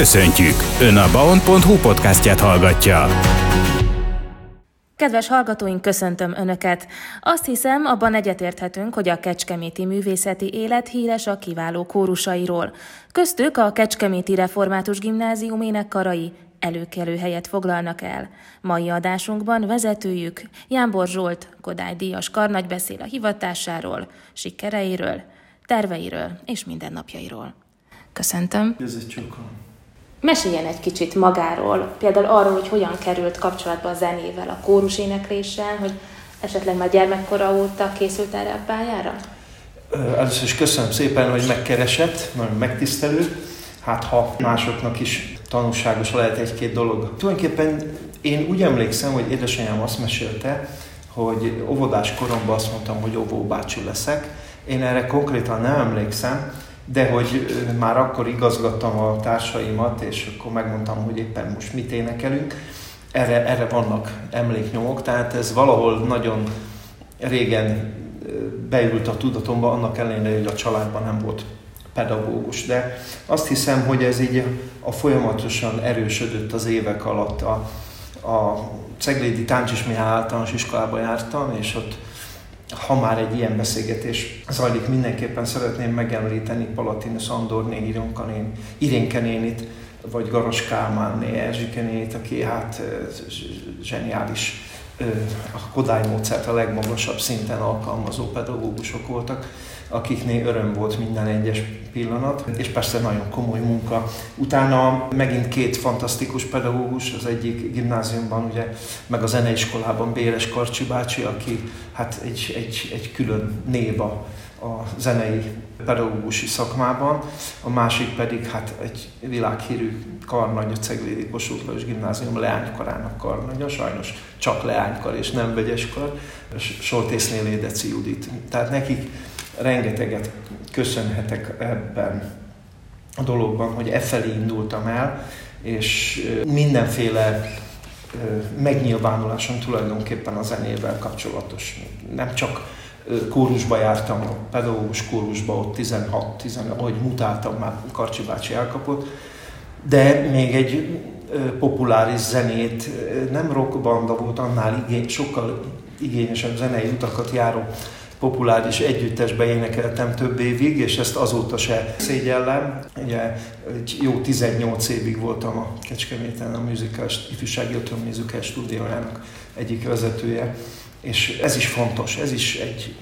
Köszöntjük! Ön a baon.hu podcastját hallgatja. Kedves hallgatóink, köszöntöm Önöket! Azt hiszem, abban egyetérthetünk, hogy a Kecskeméti művészeti élet híres a kiváló kórusairól. Köztük a Kecskeméti Református Gimnázium énekkarai előkelő helyet foglalnak el. Mai adásunkban vezetőjük Jánbor Zsolt, Kodály Díjas karnagy beszél a hivatásáról, sikereiről, terveiről és mindennapjairól. Köszöntöm. Meséljen egy kicsit magáról, például arról, hogy hogyan került kapcsolatba a zenével, a kórus énekléssel, hogy esetleg már gyermekkora óta készült erre a pályára? Először is köszönöm szépen, hogy megkeresett, nagyon megtisztelő. Hát ha másoknak is tanulságos lehet egy-két dolog. Tulajdonképpen én úgy emlékszem, hogy édesanyám azt mesélte, hogy óvodás koromban azt mondtam, hogy óvóbácsi leszek. Én erre konkrétan nem emlékszem, de hogy már akkor igazgattam a társaimat, és akkor megmondtam, hogy éppen most mit énekelünk. Erre, erre vannak emléknyomok, tehát ez valahol nagyon régen beült a tudatomba, annak ellenére, hogy a családban nem volt pedagógus. De azt hiszem, hogy ez így a folyamatosan erősödött az évek alatt. A, a Ceglédi Táncsis Mihály általános iskolába jártam, és ott ha már egy ilyen beszélgetés zajlik, mindenképpen szeretném megemlíteni Palatinus Andorné, Ironkanén, Irénke nénit, vagy Garas Kálmánné, Erzsike nénit, aki hát zseniális a Kodály módszert a legmagasabb szinten alkalmazó pedagógusok voltak, akiknél öröm volt minden egyes pillanat, és persze nagyon komoly munka. Utána megint két fantasztikus pedagógus, az egyik gimnáziumban, ugye, meg a zeneiskolában Béres Karcsi bácsi, aki hát egy, egy, egy külön név a, zenei pedagógusi szakmában, a másik pedig hát egy világhírű karnagy, a Ceglédi Kossuth Gimnázium leánykarának karnagya, sajnos csak leánykar és nem vegyeskar, Soltésznél Édeci Judit. Tehát nekik rengeteget köszönhetek ebben a dologban, hogy e felé indultam el, és mindenféle megnyilvánulásom tulajdonképpen a zenével kapcsolatos. Nem csak kórusba jártam, a pedagógus kórusba, ott 16-10, ahogy mutáltam, már Karcsi bácsi elkapott, de még egy populáris zenét, nem rockbanda volt, annál igény, sokkal igényesebb zenei utakat járó populáris együttesbe énekeltem több évig, és ezt azóta se szégyellem. Ugye egy jó 18 évig voltam a Kecskeméten a musical, ifjúsági otthon musical stúdiójának egyik vezetője, és ez is fontos, ez is egy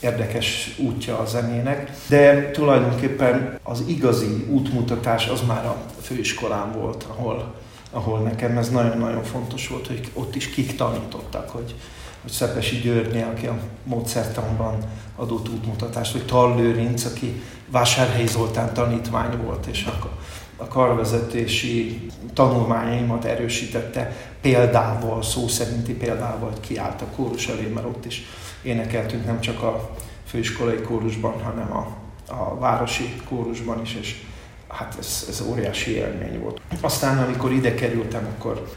érdekes útja a zenének, de tulajdonképpen az igazi útmutatás az már a főiskolán volt, ahol, ahol nekem ez nagyon-nagyon fontos volt, hogy ott is kik tanítottak, hogy hogy Szepesi György, aki a módszertanban adott útmutatást, vagy Tallőrinc, aki Vásárhelyi Zoltán tanítvány volt, és akkor a karvezetési tanulmányaimat erősítette példával, szó szerinti példával, kiállt a kórus elé, mert ott is énekeltünk nem csak a főiskolai kórusban, hanem a, a városi kórusban is, és hát ez, ez óriási élmény volt. Aztán, amikor ide kerültem, akkor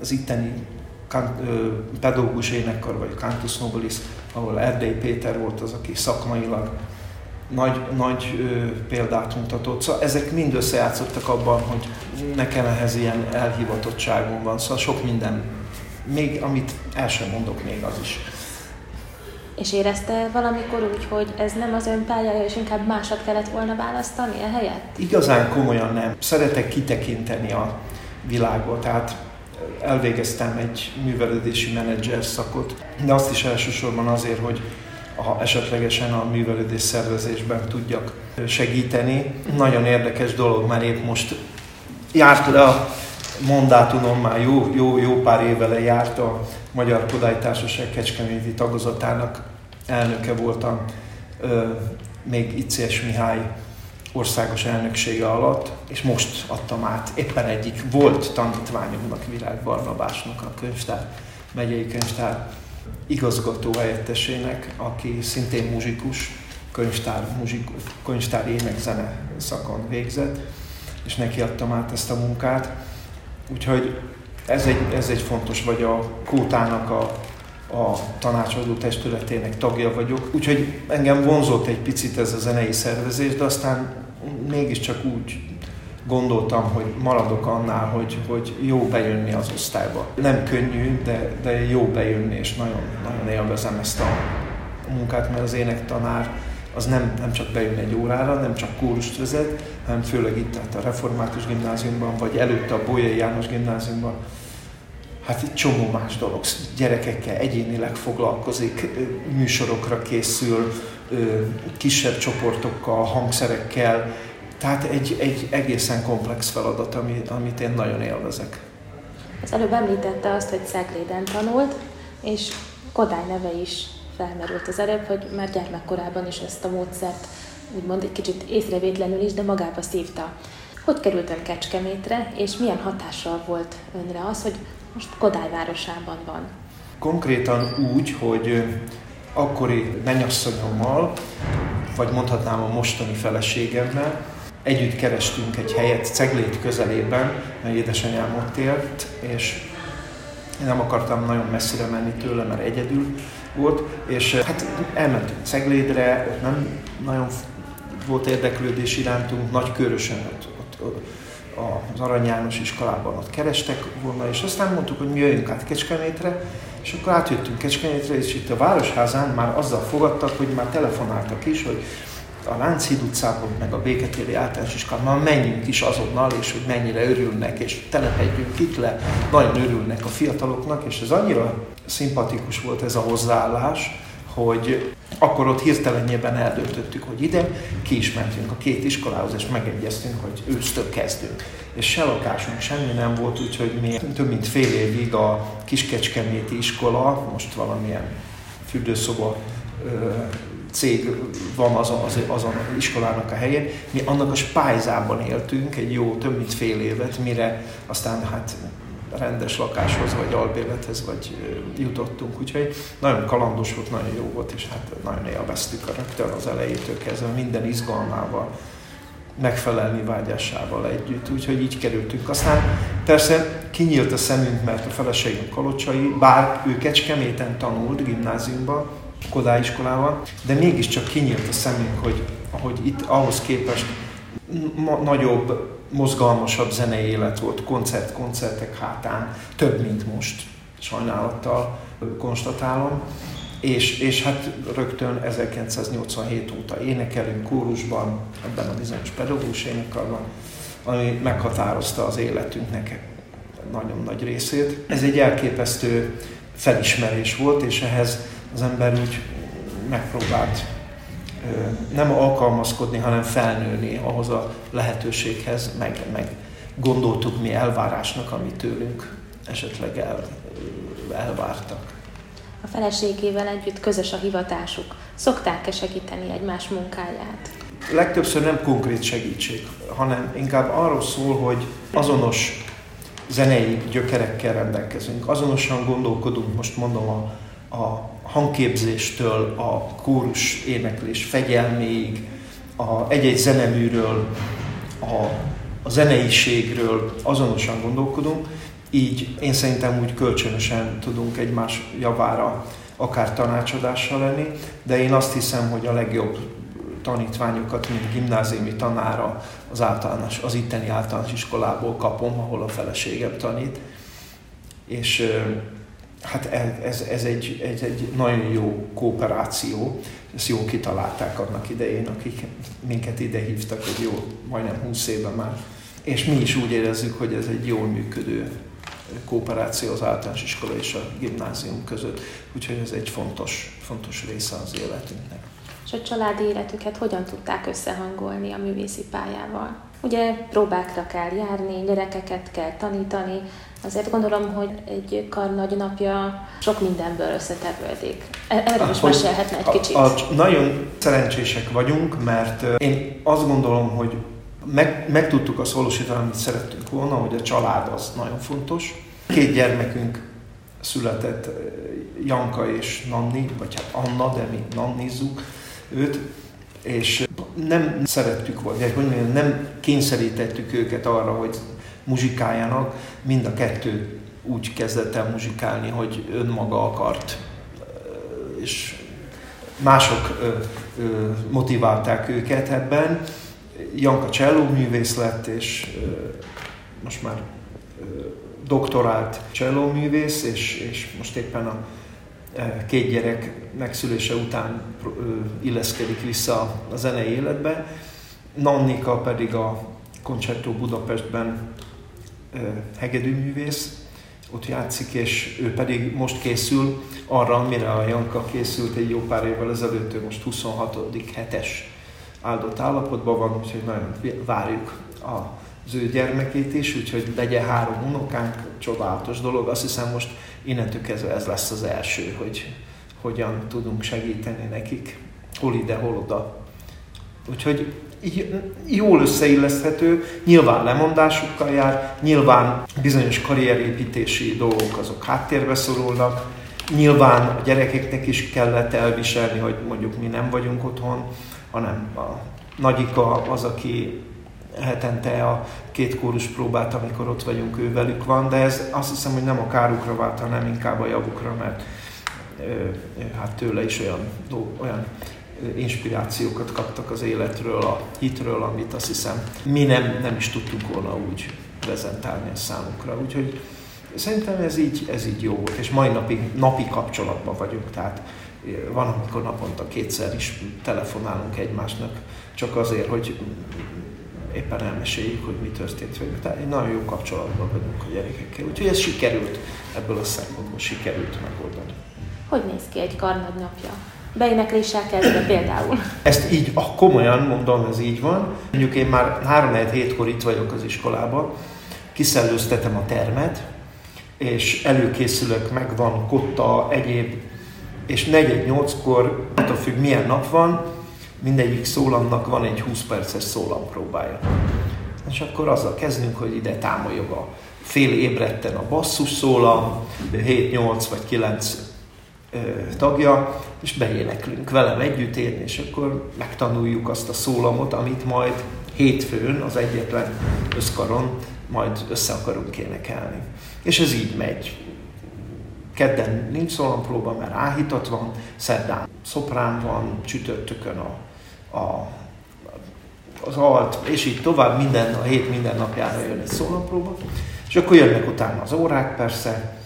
az itteni pedagógus énekkar, vagy Cantus Nobilis, ahol Erdély Péter volt az, aki szakmailag nagy, nagy ö, példát mutatott. Szóval ezek mind összejátszottak abban, hogy nekem ehhez ilyen elhivatottságom van. Szóval sok minden, még amit el sem mondok, még az is. És érezte valamikor úgy, hogy ez nem az ön pályája, és inkább másat kellett volna választani a helyet? Igazán komolyan nem. Szeretek kitekinteni a világot. Tehát elvégeztem egy művelődési menedzser szakot, de azt is elsősorban azért, hogy ha esetlegesen a művelődés szervezésben tudjak segíteni. Nagyon érdekes dolog, mert épp most járt le a mandátumon, már jó, jó, jó pár évele járt a Magyar Kodálytársaság Kecskeméti tagozatának elnöke voltam, még Icés Mihály országos elnöksége alatt, és most adtam át éppen egyik volt tanítványomnak, Virág Barnabásnak a könyvtár, megyei könyvtár igazgató helyettesének, aki szintén muzsikus, könyvtár, muzsik, könyvtár énekzene szakon végzett, és neki adtam át ezt a munkát. Úgyhogy ez egy, ez egy fontos, vagy a Kótának a, a tanácsadó testületének tagja vagyok, úgyhogy engem vonzott egy picit ez a zenei szervezés, de aztán mégiscsak úgy gondoltam, hogy maradok annál, hogy, hogy jó bejönni az osztályba. Nem könnyű, de, de jó bejönni, és nagyon, nagyon élvezem ezt a munkát, mert az énektanár az nem, nem csak bejön egy órára, nem csak kórust vezet, hanem főleg itt tehát a Református gimnáziumban, vagy előtte a Bolyai János gimnáziumban, hát egy csomó más dolog. Gyerekekkel egyénileg foglalkozik, műsorokra készül, kisebb csoportokkal, hangszerekkel, tehát egy, egy egészen komplex feladat, ami, amit én nagyon élvezek. Az előbb említette azt, hogy Szegléden tanult, és Kodály neve is felmerült az előbb, hogy már gyermekkorában is ezt a módszert úgymond egy kicsit észrevétlenül is, de magába szívta. Hogy került ön Kecskemétre, és milyen hatással volt önre az, hogy most Kodály városában van? Konkrétan úgy, hogy akkori mennyasszonyommal, vagy mondhatnám a mostani feleségemmel, együtt kerestünk egy helyet Ceglét közelében, mert édesanyám ott élt, és én nem akartam nagyon messzire menni tőle, mert egyedül volt, és hát elmentünk Ceglédre, ott nem nagyon volt érdeklődés irántunk, nagy körösen ott, ott, az Arany János iskolában ott kerestek volna, és aztán mondtuk, hogy mi jöjjünk át Kecskemétre, és akkor átjöttünk Kecskemétre, és itt a Városházán már azzal fogadtak, hogy már telefonáltak is, hogy a Lánchíd utcában, meg a Béketéri általános iskolában, menjünk is azonnal, és hogy mennyire örülnek, és telepedjünk itt le, nagyon örülnek a fiataloknak, és ez annyira szimpatikus volt ez a hozzáállás, hogy akkor ott hirtelenjében eldöntöttük, hogy ide, ki is mentünk a két iskolához, és megegyeztünk, hogy ősztől kezdünk. És se lakásunk, semmi nem volt, úgyhogy mi több mint fél évig a Kiskecskeméti iskola, most valamilyen fürdőszoba cég van azon, az, azon az iskolának a helyén. Mi annak a spájzában éltünk egy jó több mint fél évet, mire aztán hát rendes lakáshoz, vagy albérlethez, vagy jutottunk. Úgyhogy nagyon kalandos volt, nagyon jó volt, és hát nagyon élveztük a rögtön az elejétől kezdve minden izgalmával, megfelelni vágyásával együtt. Úgyhogy így kerültünk. Aztán persze kinyílt a szemünk, mert a feleségünk kalocsai, bár ő Kecskeméten tanult gimnáziumban, Kodály iskolával, de mégiscsak kinyílt a szemünk, hogy, hogy itt ahhoz képest nagyobb, mozgalmasabb zenei élet volt, koncert, koncertek hátán, több, mint most, sajnálattal konstatálom. És, és hát rögtön 1987 óta énekelünk kórusban, ebben a bizonyos pedagógus énekarban, ami meghatározta az életünknek nagyon nagy részét. Ez egy elképesztő felismerés volt, és ehhez az ember úgy megpróbált nem alkalmazkodni, hanem felnőni ahhoz a lehetőséghez, meg, meg gondoltuk mi elvárásnak, amit tőlünk esetleg el, elvártak. A feleségével együtt közös a hivatásuk. Szokták-e segíteni egymás munkáját? Legtöbbször nem konkrét segítség, hanem inkább arról szól, hogy azonos zenei gyökerekkel rendelkezünk, azonosan gondolkodunk, most mondom, a, a hangképzéstől, a kórus éneklés fegyelméig, a egy-egy zeneműről, a, a zeneiségről azonosan gondolkodunk, így én szerintem úgy kölcsönösen tudunk egymás javára akár tanácsadással lenni, de én azt hiszem, hogy a legjobb tanítványokat, mint gimnáziumi tanára az, általános, az itteni általános iskolából kapom, ahol a feleségem tanít. És hát ez, ez, egy, ez egy nagyon jó kooperáció, ezt jó kitalálták annak idején, akik minket ide hívtak, hogy jó, majdnem 20 éve már. És mi is úgy érezzük, hogy ez egy jól működő kooperáció az általános iskola és a gimnázium között. Úgyhogy ez egy fontos, fontos része az életünknek. És a családi életüket hogyan tudták összehangolni a művészi pályával? Ugye próbákra kell járni, gyerekeket kell tanítani, azért gondolom, hogy egy kar nagy napja sok mindenből összetevődik. E- erről is mesélhetne egy kicsit. A, a, nagyon szerencsések vagyunk, mert én azt gondolom, hogy meg, meg tudtuk azt valósítani, amit szerettünk volna, hogy a család az nagyon fontos. Két gyermekünk született, Janka és Nanni, vagy hát Anna, de mi Nannizzuk őt, és nem szerettük, vagy hogy mondjam, nem kényszerítettük őket arra, hogy muzsikáljanak, mind a kettő úgy kezdett el muzsikálni, hogy önmaga akart, és mások motiválták őket ebben, Janka cselló művész lett, és most már doktorált cselló művész, és, és most éppen a két gyerek megszülése után illeszkedik vissza a zenei életbe. Nannika pedig a Concerto Budapestben hegedűművész, ott játszik, és ő pedig most készül arra, amire a Janka készült egy jó pár évvel ezelőtt, ő most 26. hetes áldott állapotban van, úgyhogy nagyon várjuk az ő gyermekét is, úgyhogy legyen három unokánk, csodálatos dolog. Azt hiszem most innentől kezdve ez lesz az első, hogy hogyan tudunk segíteni nekik, hol ide, hol oda. Úgyhogy jól összeilleszthető, nyilván lemondásukkal jár, nyilván bizonyos karrierépítési dolgok azok háttérbe szorulnak, nyilván a gyerekeknek is kellett elviselni, hogy mondjuk mi nem vagyunk otthon, hanem a nagyika az, aki hetente a két kórus próbát, amikor ott vagyunk, ő velük van, de ez azt hiszem, hogy nem a kárukra vált, hanem inkább a javukra, mert hát tőle is olyan, olyan inspirációkat kaptak az életről, a hitről, amit azt hiszem mi nem, nem is tudtunk volna úgy prezentálni a számukra. Úgyhogy szerintem ez így, ez így jó volt, és mai napig napi kapcsolatban vagyunk, tehát van, amikor naponta kétszer is telefonálunk egymásnak, csak azért, hogy éppen elmeséljük, hogy mi történt velük. Tehát egy nagyon jó kapcsolatban vagyunk a gyerekekkel. Úgyhogy ez sikerült, ebből a szempontból sikerült megoldani. Hogy néz ki egy napja? Beénekléssel kezdve például. Ezt így, ah, komolyan mondom, ez így van. Mondjuk én már 3 hétkor itt vagyok az iskolában, kiszellőztetem a termet, és előkészülök, megvan kotta, egyéb, és 4-8-kor, attól függ milyen nap van, mindegyik szólamnak van egy 20 perces szólampróbája. És akkor azzal kezdünk, hogy ide támoljog a fél ébredten a basszus szólam, 7-8 vagy 9 tagja, és beéneklünk velem együtt érni, és akkor megtanuljuk azt a szólamot, amit majd hétfőn az egyetlen összkaron majd össze akarunk énekelni. És ez így megy. Kedden nincs szólampróba, mert áhítat van, szerdán szoprán van, csütörtökön a, a, az alt, és így tovább minden, a hét minden napjára jön egy szólampróba. És akkor jönnek utána az órák persze,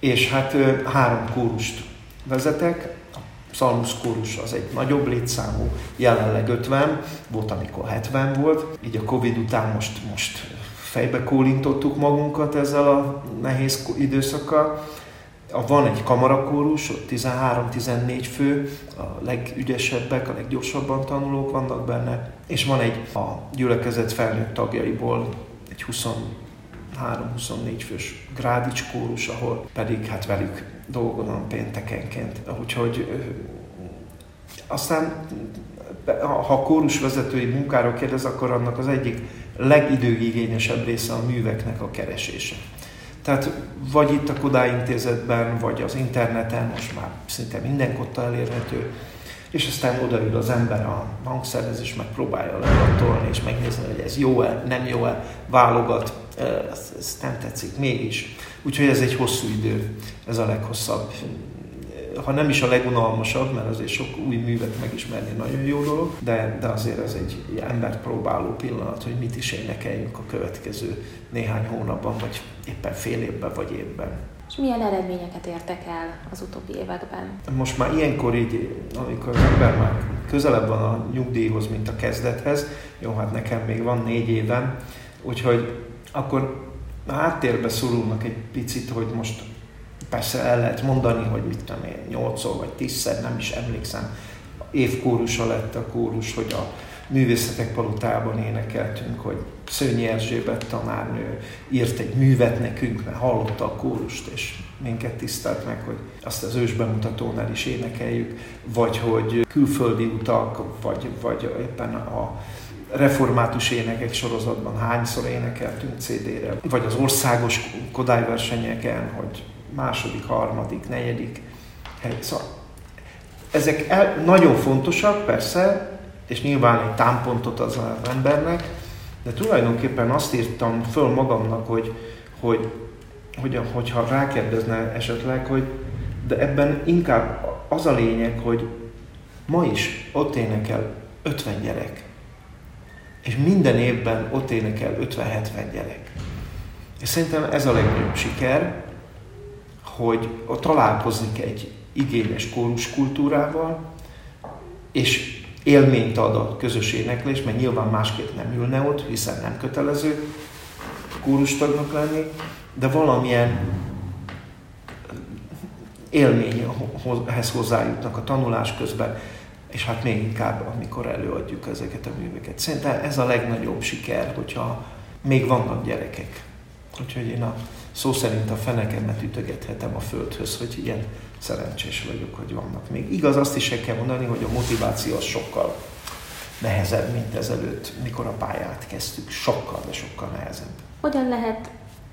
és hát három kórust vezetek, a Psalmus kórus az egy nagyobb létszámú, jelenleg 50, volt amikor 70 volt, így a Covid után most, most fejbe kólintottuk magunkat ezzel a nehéz időszakkal. Van egy kamarakórus, ott 13-14 fő, a legügyesebbek, a leggyorsabban tanulók vannak benne, és van egy a gyülekezet felnőtt tagjaiból egy 23-24 fős grádics kórus, ahol pedig hát velük dolgozom péntekenként. Úgyhogy aztán ha a kórusvezetői munkáról kérdez, akkor annak az egyik legidőigényesebb része a műveknek a keresése. Tehát vagy itt a Kodály intézetben, vagy az interneten, most már szinte mindenkotta elérhető, és aztán odaül az ember a hangszerhez, és megpróbálja legatolni, és megnézni, hogy ez jó-e, nem jó-e, válogat, ez, ez nem tetszik, mégis. Úgyhogy ez egy hosszú idő, ez a leghosszabb. Ha nem is a legunalmasabb, mert azért sok új művet megismerni nagyon jó dolog, de, de azért ez egy embert próbáló pillanat, hogy mit is énekeljünk a következő néhány hónapban, vagy éppen fél évben, vagy évben. És milyen eredményeket értek el az utóbbi években? Most már ilyenkor így, amikor az ember már közelebb van a nyugdíjhoz, mint a kezdethez, jó, hát nekem még van négy évem, úgyhogy akkor háttérbe szorulnak egy picit, hogy most persze el lehet mondani, hogy mit tudom én, nyolcszor vagy tízszer, nem is emlékszem, évkórusa lett a kórus, hogy a művészetek palotában énekeltünk, hogy Szőnyi Erzsébet tanárnő írt egy művet nekünk, mert hallotta a kórust, és minket tisztelt meg, hogy azt az ősbemutatónál is énekeljük, vagy hogy külföldi utak, vagy, vagy éppen a református énekek sorozatban hányszor énekeltünk CD-re, vagy az országos kodályversenyeken, hogy második, harmadik, negyedik hely. Szóval ezek el, nagyon fontosak, persze, és nyilván egy támpontot az az embernek, de tulajdonképpen azt írtam föl magamnak, hogy, hogy, hogy hogyha rákérdezne esetleg, hogy de ebben inkább az a lényeg, hogy ma is ott énekel 50 gyerek és minden évben ott énekel 50-70 gyerek. És szerintem ez a legnagyobb siker, hogy találkozik egy igényes kórus kultúrával, és élményt ad a közös éneklés, mert nyilván másképp nem ülne ott, hiszen nem kötelező kórustagnak lenni, de valamilyen élményhez hozzájutnak a tanulás közben, és hát még inkább, amikor előadjuk ezeket a műveket. Szerintem ez a legnagyobb siker, hogyha még vannak gyerekek. Úgyhogy én a szó szerint a fenekemet ütögethetem a földhöz, hogy ilyen szerencsés vagyok, hogy vannak még. Igaz, azt is el kell mondani, hogy a motiváció az sokkal nehezebb, mint ezelőtt, mikor a pályát kezdtük. Sokkal, de sokkal nehezebb. Hogyan lehet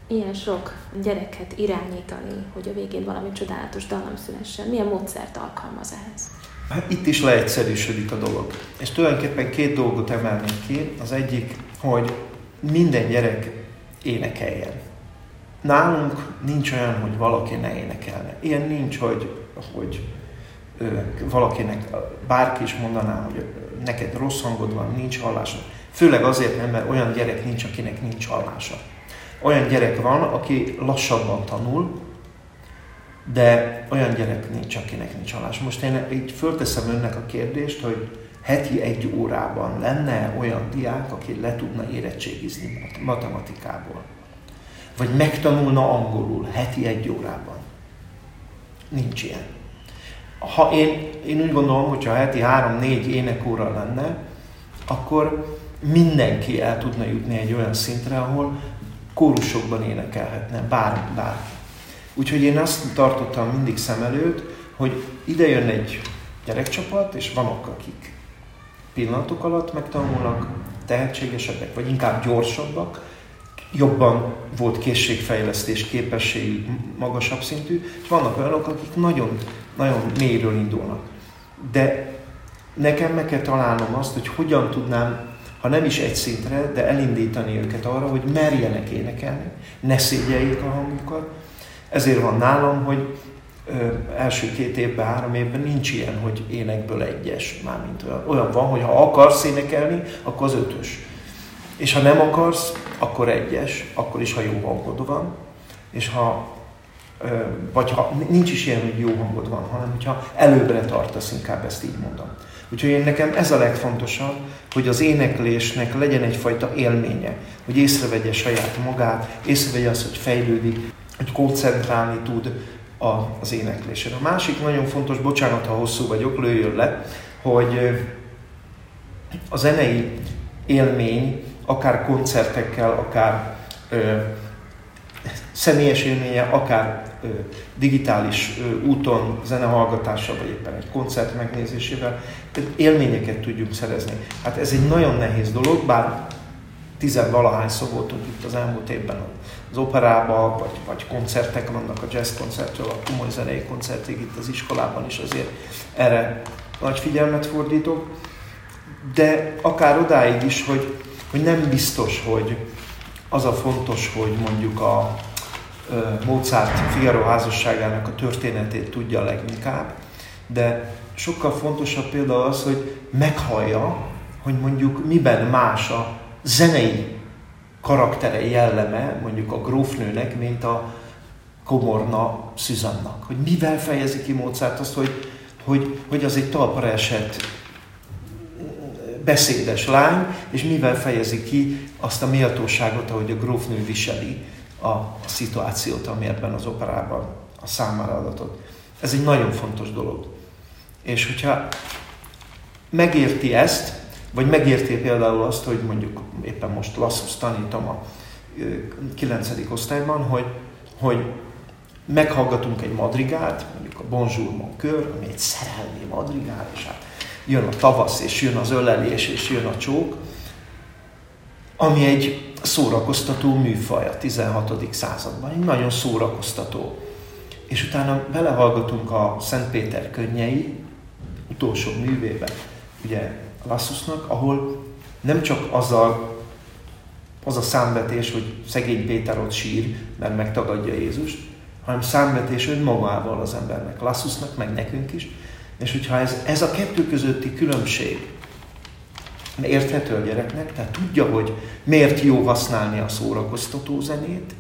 ilyen sok gyereket irányítani, hogy a végén valami csodálatos dallam szülessen? Milyen módszert alkalmaz ehhez? Hát itt is leegyszerűsödik a dolog. És tulajdonképpen két dolgot emelnék ki. Az egyik, hogy minden gyerek énekeljen. Nálunk nincs olyan, hogy valaki ne énekelne. Ilyen nincs, hogy, hogy ö, valakinek, bárki is mondaná, hogy neked rossz hangod van, nincs hallása. Főleg azért nem, mert olyan gyerek nincs, akinek nincs hallása. Olyan gyerek van, aki lassabban tanul, de olyan gyerek nincs, akinek nincs hallása. Most én így fölteszem önnek a kérdést, hogy heti egy órában lenne olyan diák, aki le tudna érettségizni matematikából. Vagy megtanulna angolul heti egy órában. Nincs ilyen. Ha én, én úgy gondolom, hogy ha heti három-négy énekóra lenne, akkor mindenki el tudna jutni egy olyan szintre, ahol kórusokban énekelhetne, bár, bár. Úgyhogy én azt tartottam mindig szem előtt, hogy ide jön egy gyerekcsapat, és vanok, akik pillanatok alatt megtanulnak, tehetségesebbek, vagy inkább gyorsabbak, jobban volt készségfejlesztés, képesség magasabb szintű, és vannak olyanok, akik nagyon, nagyon mélyről indulnak. De nekem meg kell találnom azt, hogy hogyan tudnám, ha nem is egy szintre, de elindítani őket arra, hogy merjenek énekelni, ne szégyeljék a hangjukat. Ezért van nálam, hogy első két évben, három évben nincs ilyen, hogy énekből egyes, mármint olyan. Olyan van, hogy ha akarsz énekelni, akkor az ötös. És ha nem akarsz, akkor egyes, akkor is, ha jó hangod van. És ha, vagy ha nincs is ilyen, hogy jó hangod van, hanem hogyha előbbre tartasz, inkább ezt így mondom. Úgyhogy én nekem ez a legfontosabb, hogy az éneklésnek legyen egyfajta élménye, hogy észrevegye saját magát, észrevegye azt, hogy fejlődik, hogy koncentrálni tud az éneklésre. A másik nagyon fontos, bocsánat, ha hosszú vagyok, lőjön le, hogy a zenei élmény akár koncertekkel, akár ö, személyes élménye, akár ö, digitális ö, úton, zenehallgatással, vagy éppen egy koncert megnézésével, élményeket tudjunk szerezni. Hát ez egy nagyon nehéz dolog, bár tizenvalahányszor voltunk itt az elmúlt évben az operában, vagy, vagy koncertek vannak a jazz koncertről, a komoly zenei koncertig itt az iskolában is azért erre nagy figyelmet fordítok. De akár odáig is, hogy hogy nem biztos, hogy az a fontos, hogy mondjuk a Mozart Figaro házasságának a történetét tudja leginkább, de sokkal fontosabb például az, hogy meghallja, hogy mondjuk miben más a zenei karaktere, jelleme mondjuk a grófnőnek, mint a komorna Szüzannak. Hogy mivel fejezi ki Mozart azt, hogy, hogy, hogy az egy talpra esett beszédes lány, és mivel fejezi ki azt a méltóságot, ahogy a grófnő viseli a, a szituációt, ami ebben az operában a számára adatot. Ez egy nagyon fontos dolog. És hogyha megérti ezt, vagy megérti például azt, hogy mondjuk éppen most lasszus tanítom a 9. osztályban, hogy, hogy meghallgatunk egy madrigát, mondjuk a Bonjour Mon Coeur, ami egy szerelmi madrigál, és hát jön a tavasz, és jön az ölelés, és jön a csók, ami egy szórakoztató műfaj a 16. században, egy nagyon szórakoztató. És utána belehallgatunk a Szent Péter könnyei, utolsó művébe, ugye Lasszusnak, ahol nem csak azzal, az a számvetés, hogy szegény Péter ott sír, mert megtagadja Jézust, hanem számvetés önmagával az embernek, Lasszusnak, meg nekünk is, és hogyha ez, ez a kettő közötti különbség érthető a gyereknek, tehát tudja, hogy miért jó használni a szórakoztató zenét,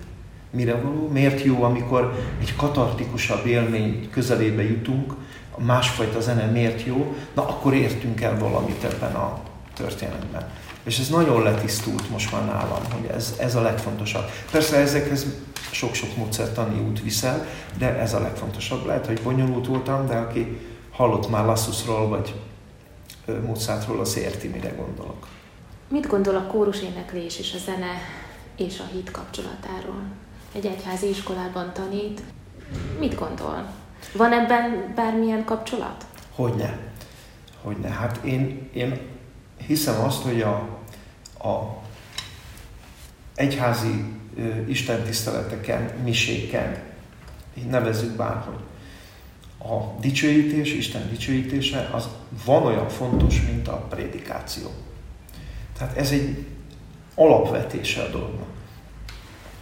mire való, miért jó, amikor egy katartikusabb élmény közelébe jutunk, a másfajta zene miért jó, na akkor értünk el valamit ebben a történetben. És ez nagyon letisztult most már nálam, hogy ez, ez a legfontosabb. Persze ezekhez sok-sok módszertani út viszel, de ez a legfontosabb. Lehet, hogy bonyolult voltam, de aki hallott már Lassusról, vagy Mozartról, az érti, mire gondolok. Mit gondol a kórus éneklés és a zene és a hit kapcsolatáról? Egy egyházi iskolában tanít. Mit gondol? Van ebben bármilyen kapcsolat? Hogyne. Hogyne. Hát én, én hiszem azt, hogy a, a egyházi ö, istentiszteleteken, miséken, így nevezzük bárhogy, a dicsőítés, Isten dicsőítése, az van olyan fontos, mint a prédikáció. Tehát ez egy alapvetése a dolognak.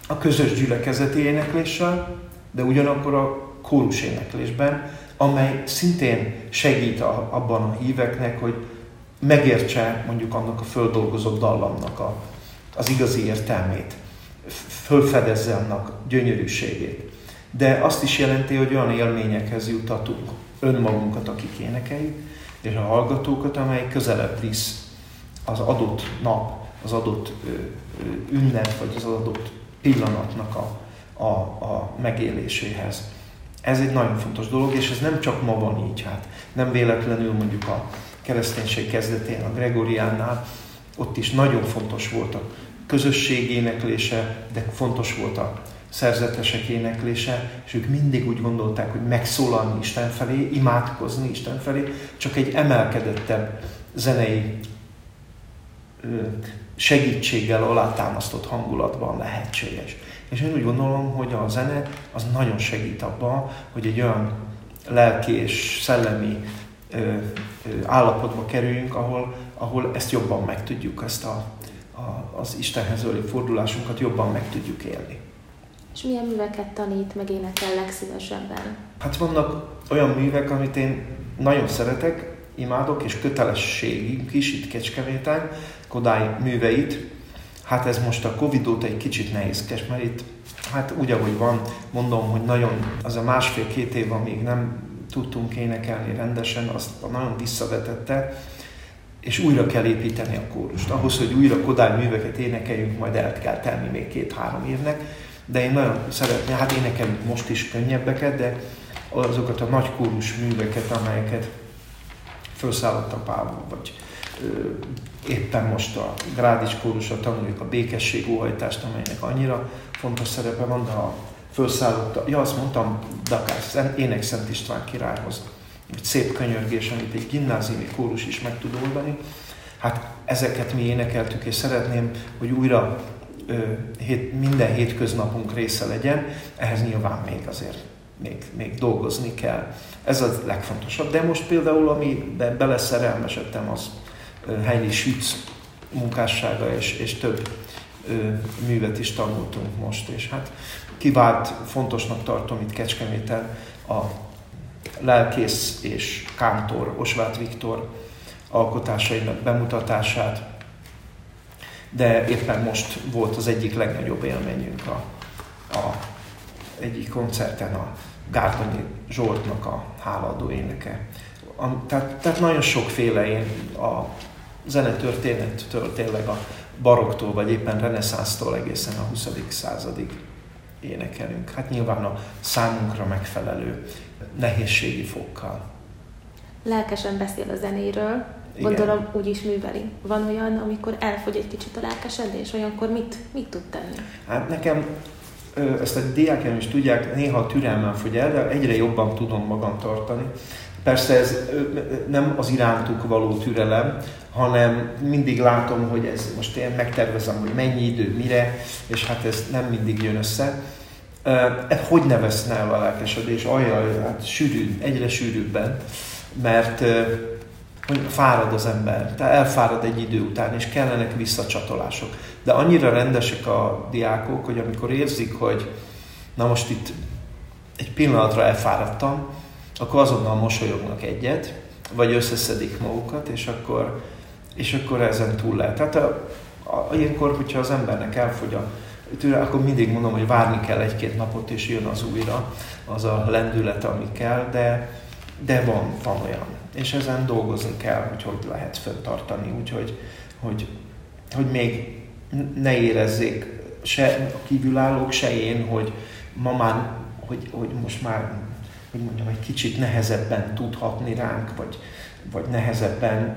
A közös gyülekezeti énekléssel, de ugyanakkor a kórus éneklésben, amely szintén segít a, abban a híveknek, hogy megértse mondjuk annak a földolgozott dallamnak a, az igazi értelmét, fölfedezze annak gyönyörűségét. De azt is jelenti, hogy olyan élményekhez jutatunk önmagunkat, akik énekeljük, és a hallgatókat, amely közelebb visz az adott nap, az adott ünnep, vagy az adott pillanatnak a, a, a megéléséhez. Ez egy nagyon fontos dolog, és ez nem csak ma van így, hát nem véletlenül mondjuk a kereszténység kezdetén, a Gregoriánnál, ott is nagyon fontos volt a közösség éneklése, de fontos volt a szerzetesek éneklése, és ők mindig úgy gondolták, hogy megszólalni Isten felé, imádkozni Isten felé, csak egy emelkedettebb zenei segítséggel alátámasztott hangulatban lehetséges. És én úgy gondolom, hogy a zene az nagyon segít abban, hogy egy olyan lelki és szellemi ö, ö, állapotba kerüljünk, ahol, ahol ezt jobban meg tudjuk, ezt a, a, az Istenhez ölő fordulásunkat jobban meg tudjuk élni. És milyen műveket tanít, meg énekel legszívesebben? Hát vannak olyan művek, amit én nagyon szeretek, imádok, és kötelességünk is itt Kecskeméten, Kodály műveit. Hát ez most a Covid óta egy kicsit nehézkes, mert itt hát úgy, ahogy van, mondom, hogy nagyon, az a másfél-két év, amíg nem tudtunk énekelni rendesen, azt nagyon visszavetette, és újra kell építeni a kórust. Ahhoz, hogy újra Kodály műveket énekeljünk, majd el kell tenni még két-három évnek, de én nagyon szeretném, hát énekelünk most is könnyebbeket, de azokat a nagy kórus műveket, amelyeket felszállott a Pável, vagy éppen most a Grádics kórusra tanuljuk a békesség óhajtást, amelynek annyira fontos szerepe van, de a felszállott, ja azt mondtam, Dakar, ének Szent István királyhoz. Egy szép könyörgés, amit egy gimnáziumi kórus is meg tud oldani. Hát ezeket mi énekeltük, és szeretném, hogy újra ö, hét, minden hétköznapunk része legyen, ehhez nyilván még azért még, még dolgozni kell. Ez a legfontosabb. De most például, amiben beleszerelmesedtem, az Heini Schütz munkássága, és, és több művet is tanultunk most, és hát kivált fontosnak tartom itt Kecskeméten a lelkész és kántor Osvát Viktor alkotásainak bemutatását, de éppen most volt az egyik legnagyobb élményünk a, a egyik koncerten a Gártonyi Zsoltnak a háladó éneke. A, tehát, tehát nagyon sokféle én a zenetörténettől tényleg a baroktól, vagy éppen reneszánsztól egészen a 20. századig énekelünk. Hát nyilván a számunkra megfelelő nehézségi fokkal. Lelkesen beszél a zenéről, igen. Gondolom úgy is műveli. Van olyan, amikor elfogy egy kicsit a lelkesedés, olyankor mit, mit tud tenni? Hát nekem ezt a diákjaim is tudják, néha türelmem fogy el, de egyre jobban tudom magam tartani. Persze ez nem az irántuk való türelem, hanem mindig látom, hogy ez most én megtervezem, hogy mennyi idő, mire, és hát ez nem mindig jön össze. E, hogy ne veszne el a lelkesedés? Ajaj, hát sűrű, egyre sűrűbben, mert hogy fárad az ember, tehát elfárad egy idő után, és kellenek visszacsatolások. De annyira rendesek a diákok, hogy amikor érzik, hogy na most itt egy pillanatra elfáradtam, akkor azonnal mosolyognak egyet, vagy összeszedik magukat, és akkor és akkor ezen túl lehet. Tehát a, a, ilyenkor, hogyha az embernek elfogy a tőle, akkor mindig mondom, hogy várni kell egy-két napot, és jön az újra, az a lendület, ami kell, de, de van, van olyan. És ezen dolgozni kell, hogy hogy lehet fenntartani, úgyhogy hogy, hogy még ne érezzék se a kívülállók, se én, hogy ma már, hogy, hogy most már, hogy mondjam, egy kicsit nehezebben tudhatni ránk, vagy, vagy nehezebben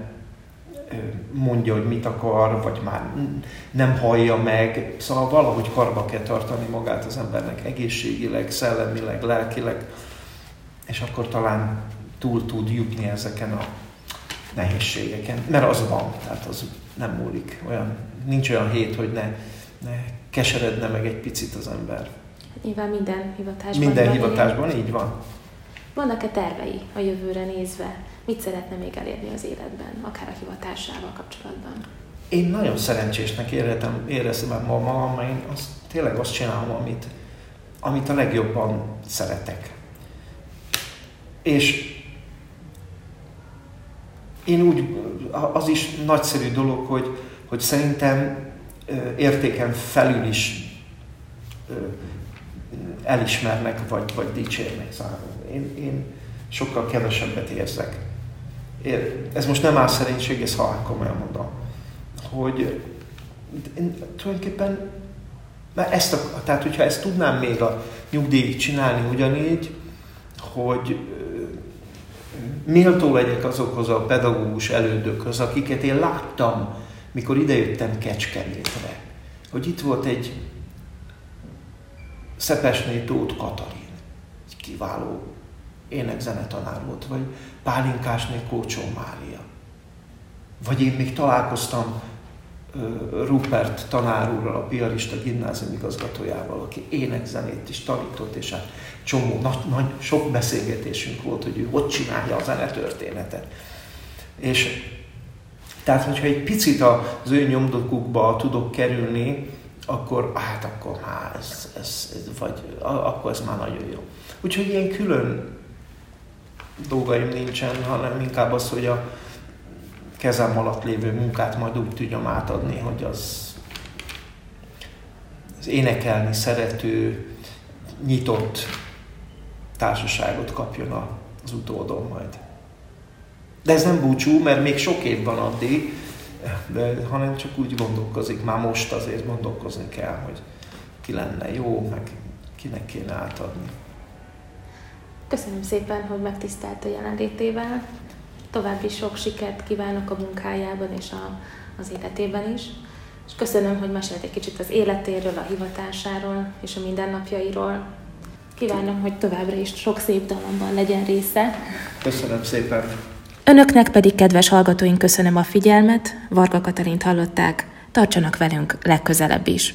mondja, hogy mit akar, vagy már nem hallja meg. Szóval valahogy karba kell tartani magát az embernek egészségileg, szellemileg, lelkileg, és akkor talán túl tud jutni ezeken a nehézségeken. Mert az van, tehát az nem múlik. Olyan, nincs olyan hét, hogy ne, ne keseredne meg egy picit az ember. Nyilván minden hivatásban. Minden hivatásban, így van. Vannak-e tervei a jövőre nézve? Mit szeretne még elérni az életben, akár a hivatásával kapcsolatban? Én nagyon szerencsésnek érezem, érezem magam, mert én azt, tényleg azt csinálom, amit, amit a legjobban szeretek. És én úgy, az is nagyszerű dolog, hogy, hogy szerintem értéken felül is elismernek, vagy, vagy dicsérnek számomra. Én, én sokkal kevesebbet érzek. Ez most nem áll szerénység, ez halál komolyan mondom. Hogy én tulajdonképpen mert ezt a, tehát, hogyha ezt tudnám még a nyugdíjig csinálni ugyanígy, hogy méltó legyek azokhoz a pedagógus elődökhöz, akiket én láttam, mikor idejöttem Kecskemétre. Hogy itt volt egy Szepesné Tóth Katalin, egy kiváló énekzenetanár volt, vagy Pálinkásné Kócsó Mária. Vagy én még találkoztam Rupert tanár a piarista gimnázium igazgatójával, aki énekzenét is tanított, és hát csomó, nagy, nagy, sok beszélgetésünk volt, hogy ő hogy csinálja a zenetörténetet. És tehát, hogyha egy picit az ő nyomdokukba tudok kerülni, akkor hát akkor már ez, ez, ez vagy akkor ez már nagyon jó. Úgyhogy ilyen külön dolgaim nincsen, hanem inkább az, hogy a kezem alatt lévő munkát majd úgy tudjam átadni, hogy az, az énekelni szerető, nyitott társaságot kapjon az utódom majd. De ez nem búcsú, mert még sok év van addig, de, hanem csak úgy gondolkozik, már most azért gondolkozni kell, hogy ki lenne jó, meg kinek kéne átadni. Köszönöm szépen, hogy megtisztelt a jelenlétével. További sok sikert kívánok a munkájában és a, az életében is. És köszönöm, hogy mesélt egy kicsit az életéről, a hivatásáról és a mindennapjairól. Kívánom, hogy továbbra is sok szép dalomban legyen része. Köszönöm szépen. Önöknek pedig, kedves hallgatóink, köszönöm a figyelmet. Varga Katalint hallották. Tartsanak velünk legközelebb is.